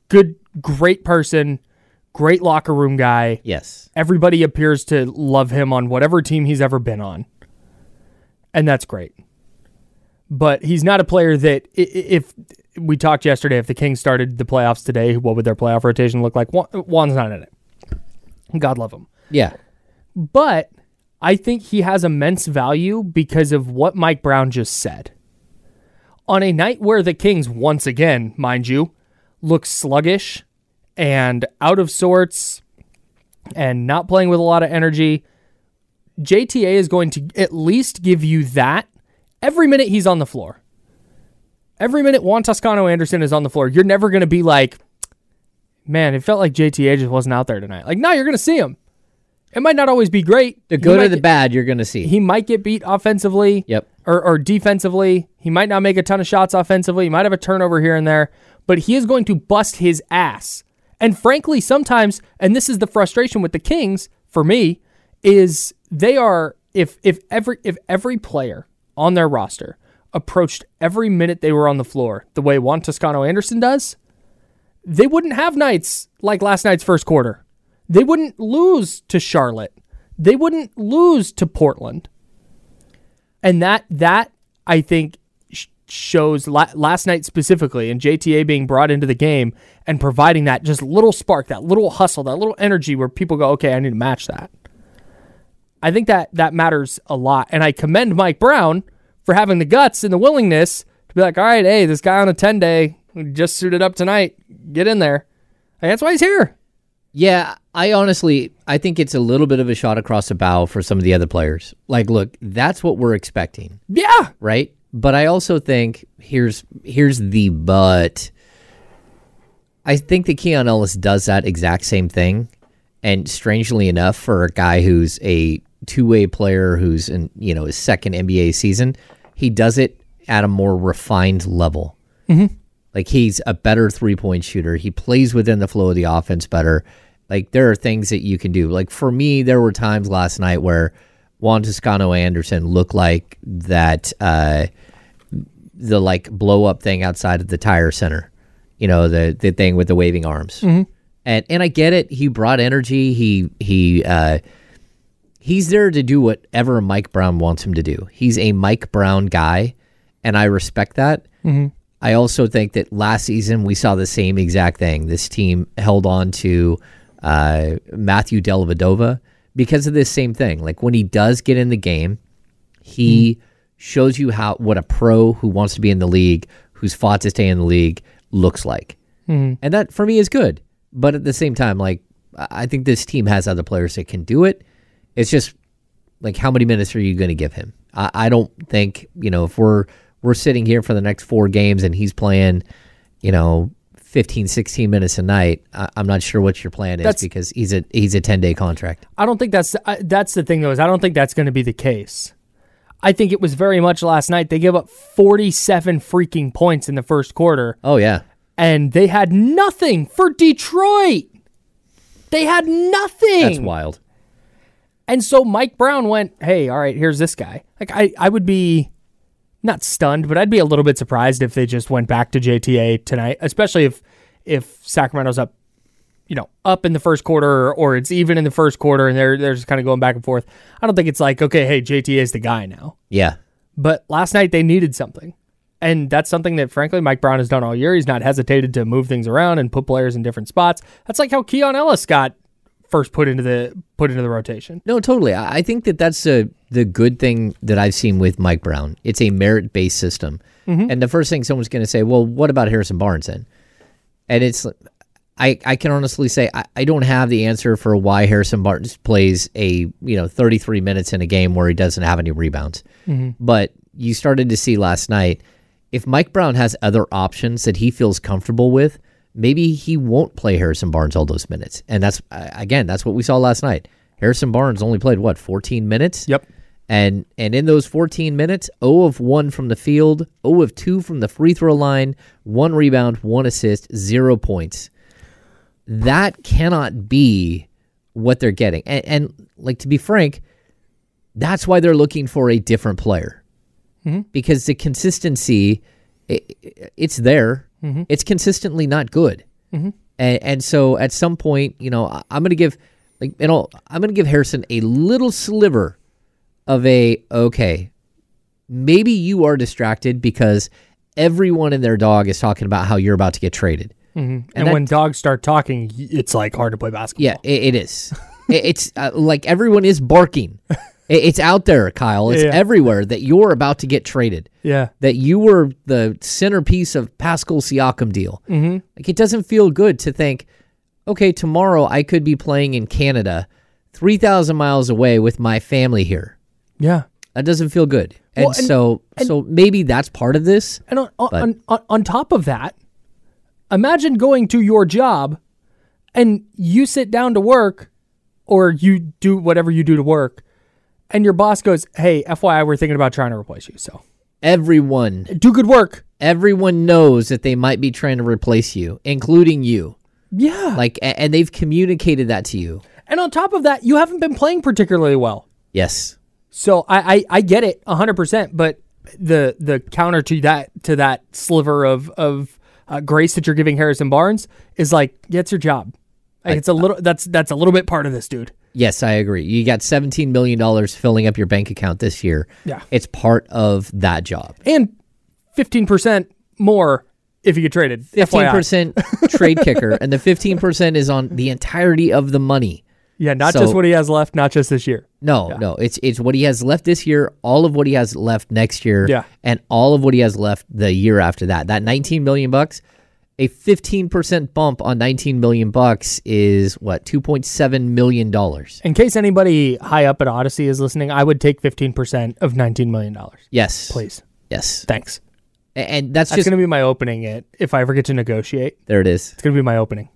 S3: Good great person, great locker room guy.
S4: Yes.
S3: Everybody appears to love him on whatever team he's ever been on. And that's great. But he's not a player that, if we talked yesterday, if the Kings started the playoffs today, what would their playoff rotation look like? Juan- Juan's not in it. God love him.
S4: Yeah.
S3: But I think he has immense value because of what Mike Brown just said. On a night where the Kings, once again, mind you, look sluggish and out of sorts and not playing with a lot of energy, JTA is going to at least give you that every minute he's on the floor. Every minute Juan Toscano Anderson is on the floor, you're never going to be like, man, it felt like JTA just wasn't out there tonight. Like, no, you're going to see him. It might not always be great.
S4: The good or the
S3: get-
S4: bad, you're going to see.
S3: He might get beat offensively.
S4: Yep.
S3: Or, or defensively. He might not make a ton of shots offensively. He might have a turnover here and there, but he is going to bust his ass. And frankly, sometimes, and this is the frustration with the Kings for me, is they are if if every if every player on their roster approached every minute they were on the floor the way Juan Toscano Anderson does, they wouldn't have nights like last night's first quarter. They wouldn't lose to Charlotte. They wouldn't lose to Portland. And that that I think shows la- last night specifically and JTA being brought into the game and providing that just little spark, that little hustle, that little energy where people go, "Okay, I need to match that." I think that that matters a lot and I commend Mike Brown for having the guts and the willingness to be like, "All right, hey, this guy on a 10-day just suited up tonight. Get in there." And that's why he's here.
S4: Yeah, I honestly I think it's a little bit of a shot across the bow for some of the other players. Like, look, that's what we're expecting,
S3: Yeah.
S4: right? But I also think here's here's the but. I think that Keon Ellis does that exact same thing, and strangely enough, for a guy who's a two-way player who's in you know his second NBA season, he does it at a more refined level. Like he's a better three point shooter. He plays within the flow of the offense better. Like there are things that you can do. Like for me, there were times last night where Juan Toscano Anderson looked like that uh, the like blow up thing outside of the tire center. You know, the the thing with the waving arms. And and I get it. He brought energy. He he uh he's there to do whatever Mike Brown wants him to do. He's a Mike Brown guy, and I respect that. Mm-hmm. I also think that last season we saw the same exact thing. This team held on to uh, Matthew Dellavedova because of this same thing. Like when he does get in the game, he mm-hmm. shows you how what a pro who wants to be in the league, who's fought to stay in the league, looks like. Mm-hmm. And that for me is good. But at the same time, like I think this team has other players that can do it. It's just like how many minutes are you going to give him? I, I don't think you know if we're we're sitting here for the next four games and he's playing, you know, 15, 16 minutes a night. I, I'm not sure what your plan is
S3: That's-
S4: because he's a he's a ten day contract.
S3: I don't think that's that's the thing though. Is I don't think that's going to be the case. I think it was very much last night. They gave up 47 freaking points in the first quarter,
S4: Oh yeah,
S3: and they had nothing for Detroit. They had nothing.
S4: that's wild.
S3: And so Mike Brown went, "Hey, all right, here's this guy." Like I, I would be not stunned, but I'd be a little bit surprised if they just went back to JTA tonight, especially if if Sacramento's up, you know, up in the first quarter or, it's even in the first quarter and they're they're just kind of going back and forth. I don't think it's like, okay, hey, JTA is the guy now.
S4: Yeah,
S3: But last night they needed something. And that's something that frankly Mike Brown has done all year. He's not hesitated to move things around and put players in different spots. That's like how Keon Ellis got first put into the put into the rotation.
S4: no, totally. I think that that's a, the good thing that I've seen with Mike Brown. It's a merit based system, mm-hmm. and the first thing someone's going to say, well, what about Harrison Barnes then? And it's I, I can honestly say I, I don't have the answer for why Harrison Barnes plays a you know 33 minutes in a game where he doesn't have any rebounds. Mm-hmm. But you started to see last night if Mike Brown has other options that he feels comfortable with, maybe he won't play Harrison Barnes all those minutes. And that's again that's what we saw last night. Harrison Barnes only played what 14 minutes.
S3: Yep.
S4: And and in those 14 minutes, 0 of 1 from the field, 0 of 2 from the free throw line, 1 rebound, 1 assist, 0 points. That cannot be what they're getting. And, and like to be frank, that's why they're looking for a different player. Mm-hmm. Because the consistency i i- it's there. Mm-hmm. It's consistently not good. Mm-hmm. And, and so at some point, you know, I, I'm going to give like you know, I'm going to give Harrison a little sliver of a okay, maybe you are distracted because everyone and their dog is talking about how you're about to get traded. Mm-hmm.
S3: And,
S4: that-
S3: when dogs start talking, it's like hard to play basketball.
S4: Yeah, it, it is. It- it's uh, like everyone is barking. It- it's out there, Kyle. It's
S3: Yeah.
S4: everywhere that you're about to get traded.
S3: Yeah.
S4: That you were the centerpiece of Pascal Siakam deal. Mm-hmm. Like it doesn't feel good to think, okay, tomorrow I could be playing in Canada, three thousand miles away with my family here.
S3: Yeah.
S4: That doesn't feel good. And,
S3: Well, and-
S4: so, so maybe that's part of this.
S3: And on, on, on, on top of that, imagine going to your job and you sit down to work or you do whatever you do to work and your boss goes, Hey, FYI, we're thinking about trying to replace you. So
S4: Everyone,
S3: do good work.
S4: everyone knows that they might be trying to replace you, including you.
S3: Yeah.
S4: Like, a- and they've communicated that to you.
S3: and on top of that, you haven't been playing particularly well.
S4: Yes.
S3: So I, I, I get it hundred percent, but the the counter to that to that sliver of of uh, grace that you're giving Harrison Barnes is like, yeah, it's your job. Like, it's a little that's that's a little bit part of this, dude.
S4: Yes, I agree. You got $17 million filling up your bank account this year.
S3: Yeah.
S4: It's part of that job.
S3: And fifteen percent more if you get traded.
S4: 15% trade kicker, and the 15% is on the entirety of the money.
S3: Yeah, not
S4: So-
S3: just what he has left, not just this year.
S4: No, no, it's it's what he has left this year, all of what he has left next year,
S3: Yeah.
S4: and all of what he has left the year after that. That 19 million bucks, a 15% bump on 19 million bucks is what 2.7 million dollars.
S3: In case anybody high up at Odyssey is listening, I would take fifteen percent of nineteen million dollars.
S4: Yes,
S3: Please.
S4: Yes,
S3: Thanks.
S4: And that's,
S3: That's
S4: just
S3: gonna be my opening it if I ever get to negotiate.
S4: there. It is.
S3: It's gonna be my opening.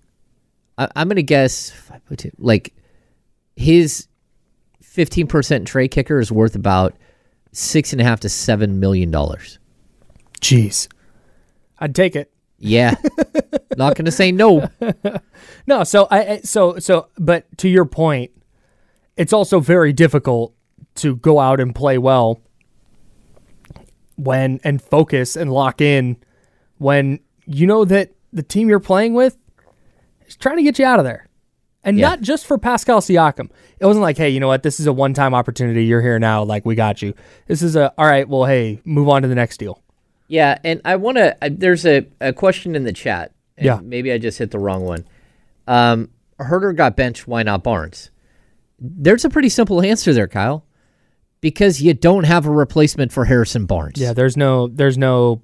S4: I, guess if I put it- like his 15% trade kicker is worth about six and a half to seven million dollars.
S3: Jeez. I'd take it.
S4: Yeah, not gonna say no.
S3: No, so I I- so so but to your point, it's also very difficult to go out and play well when and focus and lock in when you know that the team you're playing with is trying to get you out of there. And
S4: Yeah.
S3: not just for Pascal Siakam. It wasn't like, hey, you know what, this is a one time opportunity. You're here now, like we got you. This is a all right, well, hey, move on to the next deal.
S4: Yeah, and I want to. There's a, a question in the chat. and
S3: Yeah.
S4: maybe I just hit the wrong one. Um, Huerter got benched. Why not Barnes? There's a pretty simple answer there, Kyle. Because you don't have a replacement for Harrison Barnes.
S3: Yeah, there's no there's no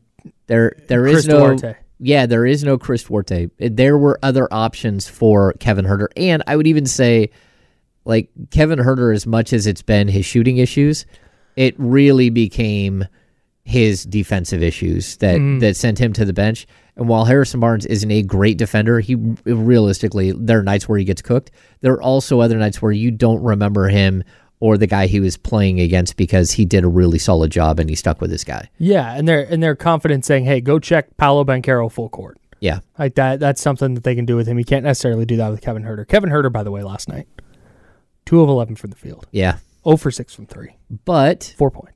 S4: There, there
S3: Chris
S4: is no.
S3: Duarte.
S4: Yeah, there is no Chris Duarte. There were other options for Kevin Huerter, and I would even say, like Kevin Huerter, as much as it's been his shooting issues, it really became his defensive issues that mm. that sent him to the bench. And while Harrison Barnes isn't a great defender, he realistically there are nights where he gets cooked. There are also other nights where you don't remember him or the guy he was playing against because he did a really solid job and he stuck with this guy.
S3: Yeah, and they're and they're confident saying, "Hey, go check Paolo Banchero full court."
S4: Yeah.
S3: Like that. That's something that they can do with him. You can't necessarily do that with Kevin Huerter. Kevin Huerter, by the way, last night, two of eleven from the field,
S4: Yeah.
S3: zero for six from three,
S4: But
S3: four points,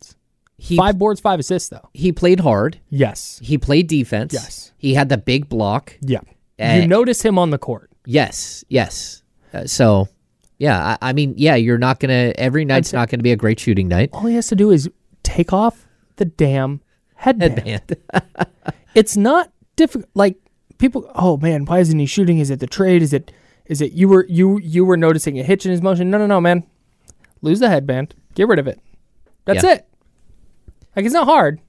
S4: he
S3: five boards, five assists though.
S4: he played hard.
S3: Yes,
S4: He played defense.
S3: Yes.
S4: He had the big block.
S3: yeah.
S4: Eh.
S3: you notice him on the court.
S4: Yes. Yes. Uh, so, yeah, I, I mean, yeah, you're not going to, every night's not going to be a great shooting night.
S3: All he has to do is take off the damn headband.
S4: Headband.
S3: it's not difficult. Like people, oh man, why isn't he shooting? Is it the trade? Is it is it you were you you were noticing a hitch in his motion? No, no, no, man. Lose the headband. Get rid of it. That's
S4: Yeah.
S3: it. Like it's not hard.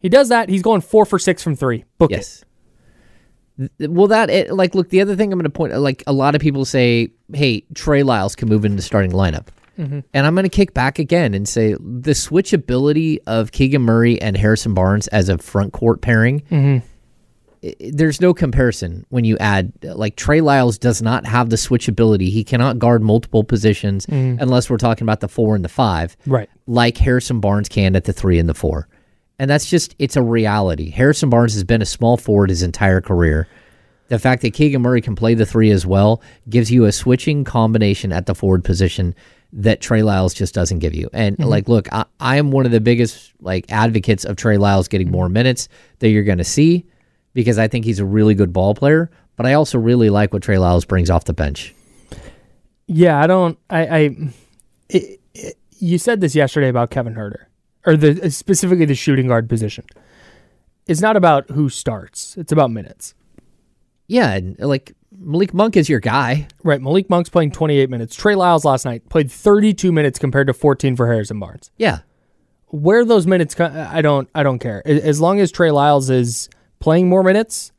S3: He does that. He's going four for six from three. Book
S4: yes. Th- Well, that, it, like, look, the other thing I'm going to point, like, a lot of people say, hey, Trey Lyles can move into the starting lineup.
S3: Mm-hmm.
S4: And I'm going to kick back again and say the switchability of Keegan Murray and Harrison Barnes as a front court pairing,
S3: Mm-hmm.
S4: There's no comparison when you add, like, Trey Lyles does not have the switchability. He cannot guard multiple positions unless we're talking about the four and the five,
S3: Mm-hmm. Right.
S4: like Harrison Barnes can at the three and the four. And that's just, it's a reality. Harrison Barnes has been a small forward his entire career. The fact that Keegan Murray can play the three as well gives you a switching combination at the forward position that Trey Lyles just doesn't give you. And like, look, I, I am one of the biggest like advocates of Trey Lyles getting more minutes that you're going to see because I think he's a really good ball player. But I also really like what Trey Lyles brings off the bench.
S3: Yeah, I don't. I. I it, it, you said this yesterday about Kevin Huerter, or the uh, specifically the shooting guard position. It's not about who starts. It's about minutes.
S4: Yeah, and like Malik Monk is your guy.
S3: Right. Malik Monk's playing 28 minutes. Trey Lyles last night played 32 minutes compared to 14 for Harrison Barnes.
S4: Yeah,
S3: Where those minutes, I don't. I don't care. As long as Trey Lyles is playing more minutes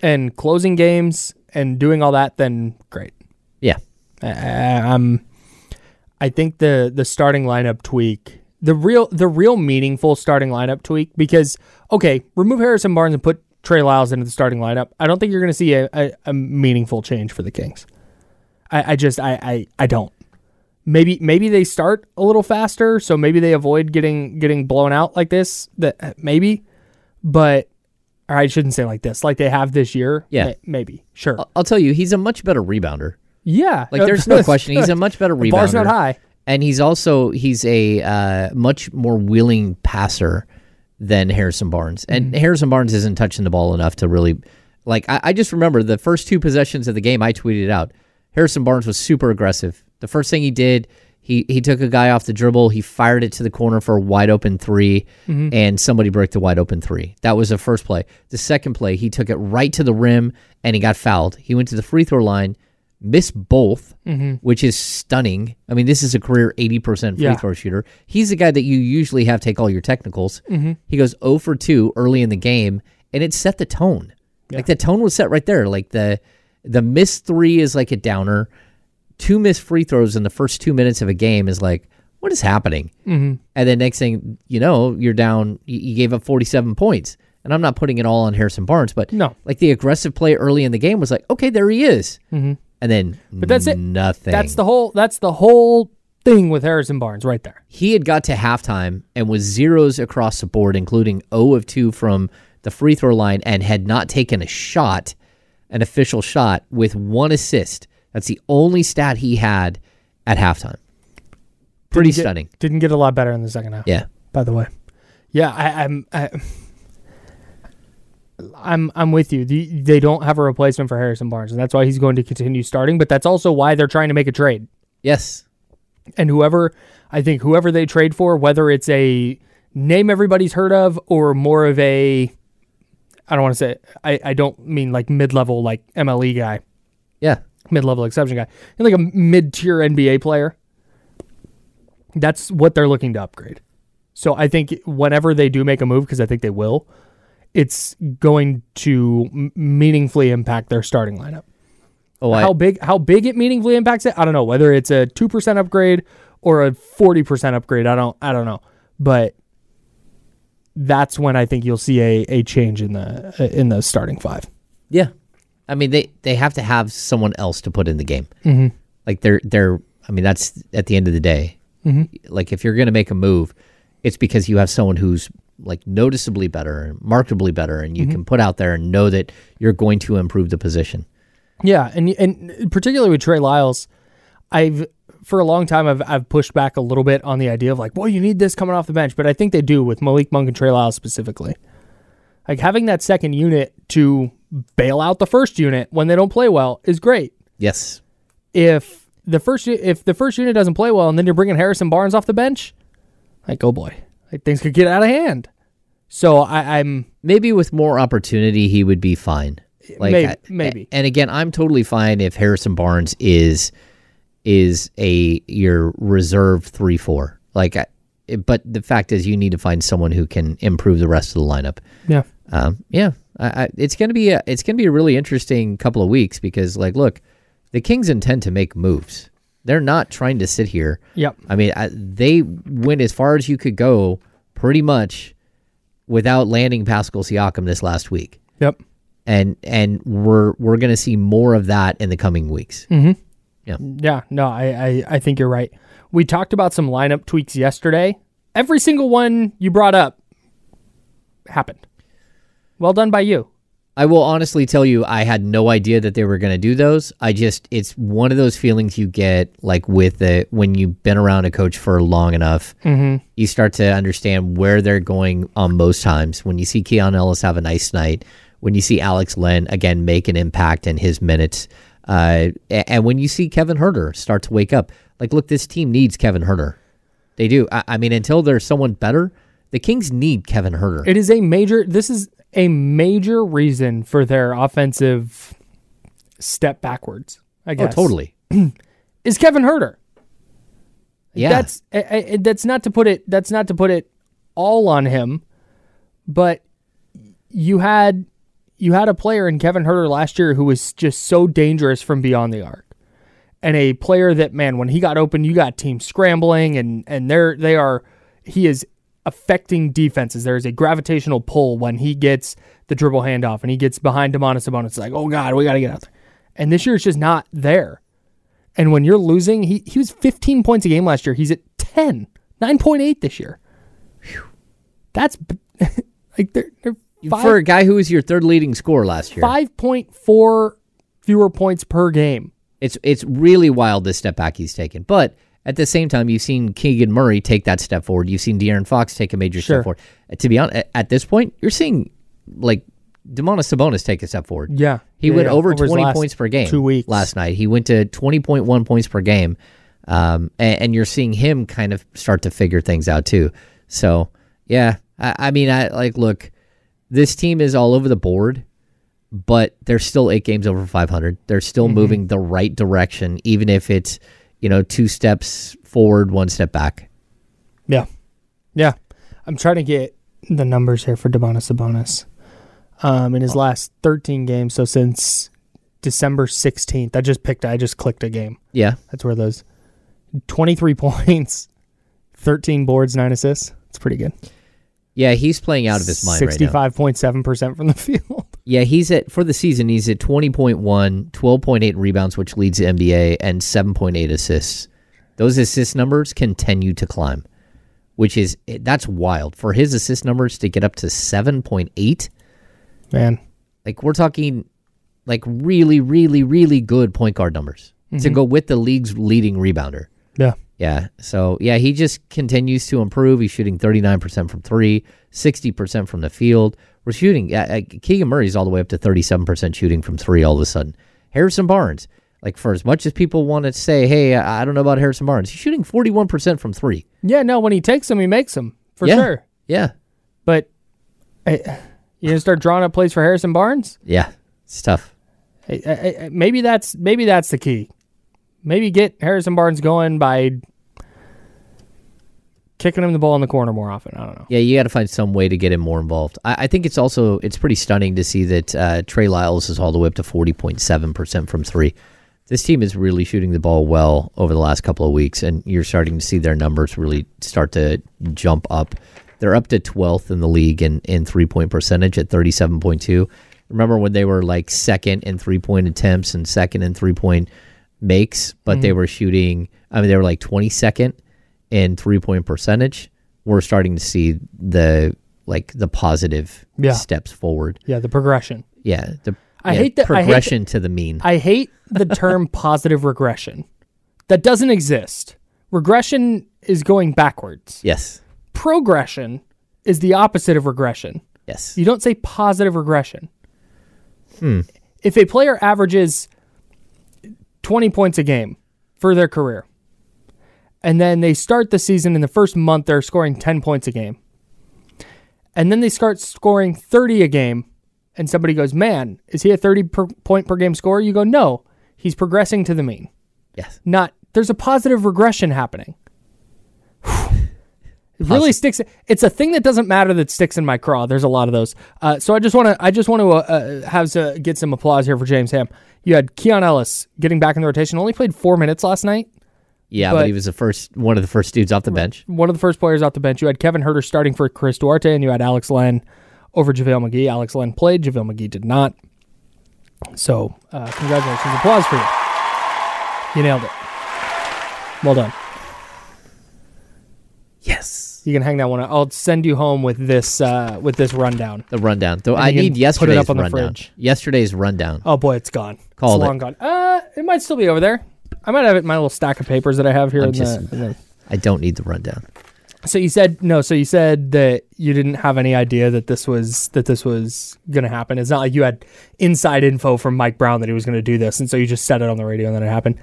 S3: and closing games and doing all that, then great.
S4: yeah,
S3: I, I'm. I think the the starting lineup tweak, the real the real meaningful starting lineup tweak, because okay, remove Harrison Barnes and put Trey Lyles into the starting lineup. I don't think you're going to see a, a, a meaningful change for the Kings. I, I just I, I I don't. Maybe maybe they start a little faster, so maybe they avoid getting getting blown out like this. That uh, maybe, but or I shouldn't say like this, like they have this year.
S4: Yeah.
S3: May- maybe sure.
S4: I'll- tell you, he's a much better rebounder.
S3: Yeah,
S4: Like, there's no question. He's a much better
S3: The bar's
S4: rebounder.
S3: not high.
S4: and he's also he's a uh, much more willing passer than Harrison Barnes. And Harrison Barnes isn't touching the ball enough to really like. I, I just remember the first two possessions of the game. I tweeted out Harrison Barnes was super aggressive. The first thing he did. He, he took a guy off the dribble. He fired it to the corner for a wide open 3 mm-hmm. and somebody broke the wide open three. That was the first play. The second play, he took it right to the rim and he got fouled. He went to the free throw line, missed both, mm-hmm. which is stunning. I mean, this is a career 80% free
S3: Yeah.
S4: throw shooter. He's the guy that you usually have take all your technicals. Mm-hmm. He goes 0 for 2 early in the game, and it set the tone. Like the tone was set right there. Like the the missed three is like a downer. Two missed free throws in the first two minutes of a game is like, what is happening? Mm-hmm. And then next thing you know, you're down. You, gave up 47 points. And I'm not putting it all on Harrison Barnes, but
S3: No.
S4: like the aggressive play early in the game was like, okay, there he is. Mm-hmm. And then,
S3: But that's it.
S4: Nothing.
S3: That's the whole. That's the whole thing with Harrison Barnes right there.
S4: he had got to halftime and was zeros across the board, including 0 of 2 from the free throw line, and had not taken a shot, an official shot, with one assist. That's the only stat he had at halftime. Pretty
S3: Didn't get-
S4: stunning.
S3: Didn't get a lot better in the second half.
S4: Yeah.
S3: By the way, yeah, I, I'm. I, I'm I'm with you. The, they don't have a replacement for Harrison Barnes, and that's why he's going to continue starting. But that's also why they're trying to make a trade.
S4: Yes.
S3: And whoever I think whoever they trade for, whether it's a name everybody's heard of or more of a, I don't want to say I, I don't mean like mid level like MLE guy,
S4: Yeah.
S3: Mid level exception guy, and like a mid tier NBA player. That's what they're looking to upgrade. So I think whenever they do make a move, because I think they will, it's going to m- meaningfully impact their starting lineup.
S4: Oh, I,
S3: how big how big it meaningfully impacts it, I don't know. Whether it's a two percent upgrade or a forty percent upgrade, I don't I don't know. But that's when I think you'll see a, a change in the in the starting five.
S4: yeah. I mean, they, they have to have someone else to put in the game. Mm-hmm. Like they're they're. I mean, that's at the end of the day. Mm-hmm. Like if you're going to make a move, it's because you have someone who's like noticeably better and markedly better, and you can put out there and know that you're going to improve the position.
S3: Yeah, and and particularly with Trey Lyles, I've for a long time I've I've pushed back a little bit on the idea of like, well, you need this coming off the bench, but I think they do with Malik Monk and Trey Lyles specifically. Like having that second unit to bail out the first unit when they don't play well is great.
S4: Yes.
S3: If the first if the first unit doesn't play well and then you're bringing Harrison Barnes off the bench, like oh boy, like things could get out of hand. So I, I'm
S4: maybe with more opportunity he would be fine. Like
S3: Maybe-
S4: I-
S3: maybe.
S4: And again, I'm totally fine if Harrison Barnes is is a your reserve three four. Like, I, but the fact is, you need to find someone who can improve the rest of the lineup.
S3: yeah.
S4: Um, yeah, I, I, it's gonna be a it's gonna be a really interesting couple of weeks because, like, look, the Kings intend to make moves. They're not trying to sit here.
S3: Yep.
S4: I mean, I, they went as far as you could go, pretty much, without landing Pascal Siakam this last week,
S3: Yep.
S4: and and we're we're gonna see more of that in the coming weeks.
S3: Yeah, Yeah, no, I, I, I think you're right. We talked about some lineup tweaks yesterday. Every single one you brought up happened. Well done by you.
S4: I will honestly tell you, I had no idea that they were going to do those. I just, it's one of those feelings you get like with it when you've been around a coach for long enough, you start to understand where they're going on most times. When you see Keon Ellis have a nice night, when you see Alex Len again make an impact in his minutes, uh, and when you see Kevin Huerter start to wake up, like, look, this team needs Kevin Huerter. They do. I, I mean, until there's someone better, the Kings need Kevin Huerter.
S3: It is a major. This is a major reason for their offensive step backwards. I
S4: oh,
S3: guess.
S4: oh, totally.
S3: Is Kevin Huerter.
S4: Yeah.
S3: That's I, I, that's not to put it. That's not to put it all on him, but you had you had a player in Kevin Huerter last year who was just so dangerous from beyond the arc, and a player that man when he got open, you got teams scrambling and and they're they are he is affecting defenses. There is a gravitational pull when he gets the dribble handoff and he gets behind Domantas Sabonis. It's like, oh God, we got to get out there. And this year it's just not there. And when you're losing, he, he was 15 points a game last year. He's at 10, 9.8 this year. Phew. That's like they're, they're five,
S4: For a guy who was your third leading scorer last year.
S3: 5.4 fewer points per game.
S4: It's it's really wild this step back he's taken. But At the same time, you've seen Keegan Murray take that step forward. You've seen De'Aaron Fox take a major
S3: Sure.
S4: step forward. Uh, To be honest, at- this point, you're seeing like Domantas Sabonis take a step forward.
S3: Yeah.
S4: He
S3: Yeah,
S4: went
S3: yeah.
S4: over,
S3: Over
S4: 20 points per game
S3: two weeks.
S4: last night. He went to 20.1 points per game. Um, and, and you're seeing him kind of start to figure things out too. So, yeah, I, I mean, I like, look, this team is all over the board, but they're still eight games over 500. They're still
S3: Mm-hmm.
S4: moving the right direction, even if it's, you know, two steps forward, one step back.
S3: Yeah. Yeah. I'm trying to get the numbers here for Domantas Sabonis. Um, in his last 13 games, so since December 16th, I just picked, I just clicked a game.
S4: Yeah.
S3: That's where those 23 points, 13 boards, nine assists. It's pretty good.
S4: Yeah, he's playing out of his mind right now.
S3: 65.7% from the field.
S4: Yeah, he's at for the season. He's at 20.1, 12.8 rebounds, which leads the NBA, and 7.8 assists. Those assist numbers continue to climb, which is that's wild for his assist numbers to get up to 7.8.
S3: Man.
S4: Like we're talking, like really, really, really good point guard numbers to mm-hmm. go with the league's leading rebounder.
S3: Yeah.
S4: Yeah. So yeah, he just continues to improve. He's shooting 39% from three, 60% from the field. We're shooting. Uh, uh, Keegan Murray's all the way up to 37% shooting from three. All of a sudden, Harrison Barnes. Like for as much as people want to say, hey, I don't know about Harrison Barnes, he's shooting 41% from three.
S3: Yeah, no, when he takes them, he makes them for
S4: Yeah.
S3: sure.
S4: Yeah.
S3: But I, you gonna start drawing up plays for Harrison Barnes?
S4: Yeah. It's tough.
S3: I, I- maybe that's maybe that's the key. Maybe get Harrison Barnes going by kicking him the ball in the corner more often. I don't know.
S4: Yeah, you got to find some way to get him more involved. I, I think it's also it's pretty stunning to see that uh, Trey Lyles is all the way up to forty point seven percent from three. This team is really shooting the ball well over the last couple of weeks, and you're starting to see their numbers really start to jump up. They're up to twelfth in the league in, in three point percentage at thirty seven point two. Remember when they were like second in three point attempts and second in three point makes, but they were shooting. I mean, they were like twenty second in three point percentage. We're starting to see the like the positive
S3: Yeah.
S4: steps forward.
S3: Yeah, the progression.
S4: Yeah, the
S3: I
S4: yeah,
S3: hate that- I hate
S4: progression to the mean.
S3: I hate the term positive regression. That doesn't exist. Regression is going backwards.
S4: yes,
S3: Progression is the opposite of regression.
S4: yes,
S3: You don't say positive regression.
S4: Hmm.
S3: If a player averages 20 points a game for their career, and then they start the season in the first month, they're scoring 10 points a game, and then they start scoring 30 a game, and somebody goes, Man, is he a 30 per point per game scorer? You go, No, he's progressing to the mean.
S4: yes.
S3: Not, there's a positive regression happening. It really sticks. It's a thing that doesn't matter that sticks in my craw. There's a lot of those. Uh, so I just want to, I just want to uh, uh, have to get some applause here for James Ham. You had Keon Ellis getting back in the rotation. Only played four minutes last night.
S4: Yeah, but,
S3: But-
S4: he was the first one of the first dudes off the bench.
S3: One of the first players off the bench. You had Kevin Huerter starting for Chris Duarte, and you had Alex Len over JaVale McGee. Alex Len played. JaVale McGee did not. So uh, congratulations, applause for you. You nailed it. Well done.
S4: Yes,
S3: You can hang that one. up. I'll send you home with this uh, with this rundown.
S4: the rundown. Though I need
S3: put it
S4: yesterday's
S3: up on the
S4: rundown.
S3: fridge.
S4: Yesterday's rundown.
S3: Oh boy, it's gone.
S4: Called
S3: it's
S4: it.
S3: long gone. Uh, it might still be over there. I might have it in my little stack of papers that I have here.
S4: I'm
S3: In
S4: just-
S3: the, the,
S4: I don't need the rundown.
S3: so you said no. So you said that you didn't have any idea that this was that this was going to happen. It's not like you had inside info from Mike Brown that he was going to do this, and so you just said it on the radio and then it happened.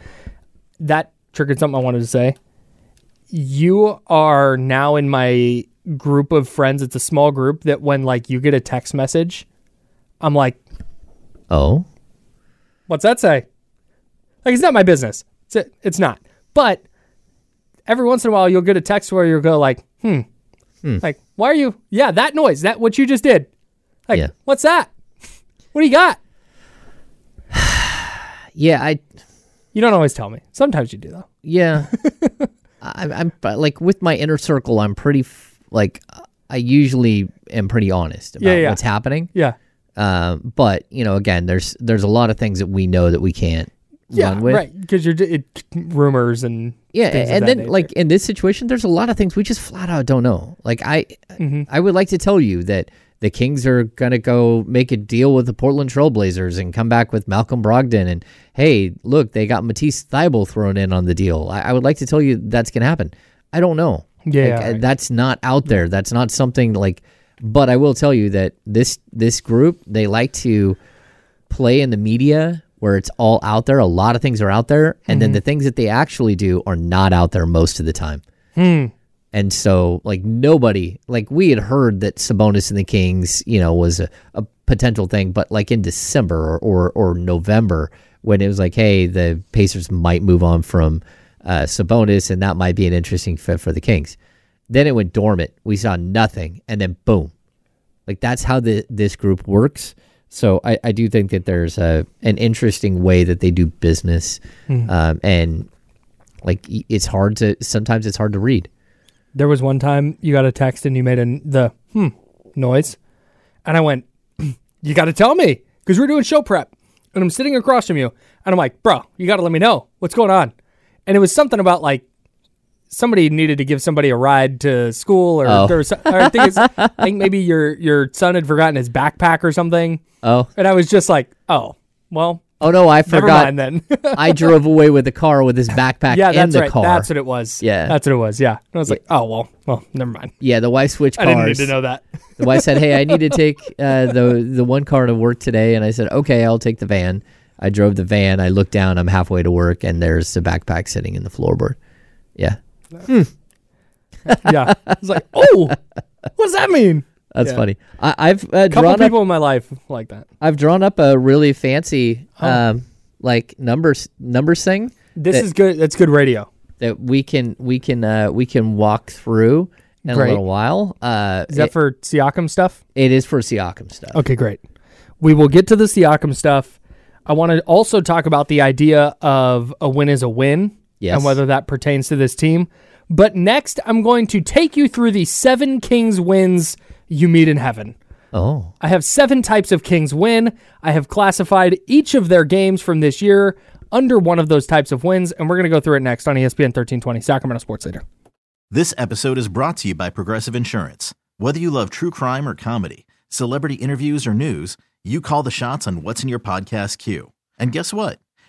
S3: That triggered something I wanted to say. You are now in my group of friends. It's a small group that when like you get a text message, I'm like,
S4: Oh,
S3: What's that say? Like it's not my business. It's it, it's not. But every once in a while you'll get a text where you'll go like, hmm. Like, why are you Yeah, that noise, that what you just did. Like,
S4: Yeah.
S3: what's that? What do you got?
S4: yeah. I
S3: You don't always tell me. Sometimes you do though.
S4: Yeah, I, I'm but, like with my inner circle. I'm pretty f- like I usually am pretty honest about
S3: Yeah, yeah.
S4: what's happening.
S3: Yeah.
S4: Um, but you know, again, there's there's a lot of things that we know that we can't
S3: Yeah,
S4: run with.
S3: right. Because you're it, rumors and
S4: Yeah, and then
S3: nature.
S4: like in this situation, there's a lot of things we just flat out don't know. Like I,
S3: Mm-hmm.
S4: I would like to tell you that the Kings are going to go make a deal with the Portland Trailblazers and come back with Malcolm Brogdon. And hey, look, they got Matisse Thybulle thrown in on the deal. I, I would like to tell you that's going to happen. I don't know.
S3: Yeah,
S4: Like, uh,
S3: right.
S4: that's not out there. That's not something like. But I will tell you that this this group they like to play in the media where it's all out there. A lot of things are out there, and then the things that they actually do are not out there most of the time. And so, like nobody, like we had heard that Sabonis and the Kings, you know, was a, a potential thing, but like in December or, or or November, when it was like, hey, the Pacers might move on from uh, Sabonis, and that might be an interesting fit for the Kings. Then it went dormant. We saw nothing, and then boom, like that's how the this group works. So I, I do think that there's a an interesting way that they do business, um, and like it's hard to sometimes it's hard to read.
S3: There was one time you got a text and you made a, the hmm noise, and I went, "You got to tell me because we're doing show prep." And I'm sitting across from you, and I'm like, "Bro, you got to let me know what's going on." And it was something about like somebody needed to give somebody a ride to school, or,
S4: Oh.
S3: or, or I think it's, I think maybe your your son had forgotten his backpack or something,
S4: Oh,
S3: and I was just like, "Oh, well,
S4: oh no, I
S3: never
S4: forgot.
S3: mind then."
S4: I drove away with the car with his backpack
S3: yeah,
S4: in
S3: that's
S4: the
S3: right.
S4: car.
S3: That's what it was.
S4: Yeah.
S3: that's what it was. Yeah, and I was like, "Oh well, well, never mind."
S4: yeah, the wife switched cars.
S3: I didn't need to know that.
S4: The wife said, "Hey, I need to take uh, the the one car to work today," and I said, "Okay, I'll take the van." I drove the van. I looked down. I'm halfway to work, and there's the backpack sitting in the floorboard. Yeah,
S3: yeah. I was like, oh, what does that mean?
S4: that's
S3: Yeah.
S4: funny. I, I've uh,
S3: couple
S4: drawn up.
S3: people in my life like that.
S4: I've drawn up a really fancy,
S3: Oh.
S4: um, like numbers numbers thing
S3: This
S4: that-
S3: is good. That's good radio.
S4: that we can we can uh, we can walk through in
S3: Great.
S4: a little while. Uh,
S3: Is that
S4: it-
S3: for Siakam stuff?
S4: it is for Siakam stuff.
S3: Okay, great. We will get to the Siakam stuff. I want to also talk about the idea of a win is a win
S4: Yes.
S3: and whether that pertains to this team. But next, I'm going to take you through the seven Kings wins you meet in heaven.
S4: Oh,
S3: I have seven types of Kings win. I have classified each of their games from this year under one of those types of wins, and we're going to go through it next on ESPN 1320, Sacramento Sports Leader.
S1: This episode is brought to you by Progressive Insurance. Whether you love true crime or comedy, celebrity interviews or news, you call the shots on what's in your podcast queue. And guess what?